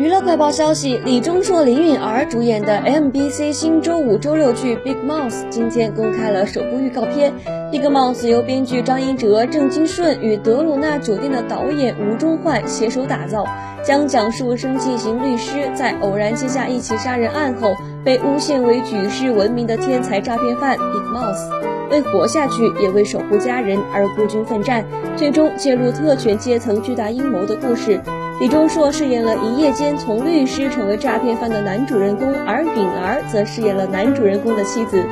娱乐快报消息：李钟硕、林允儿主演的 MBC 新周五、周六剧《Big Mouth》今天公开了首部预告片。《Big Mouth》由编剧张英哲、郑金顺与德鲁纳酒店的导演吴忠焕携手打造，将讲述生气型律师在偶然接下一起杀人案后，被诬陷为举世闻名的天才诈骗犯 Big Mouth，为活下去也为守护家人而孤军奋战，最终揭露特权阶层巨大阴谋的故事。李钟硕饰演了一夜间从律师成为诈骗犯的男主人公，而允儿则饰演了男主人公的妻子。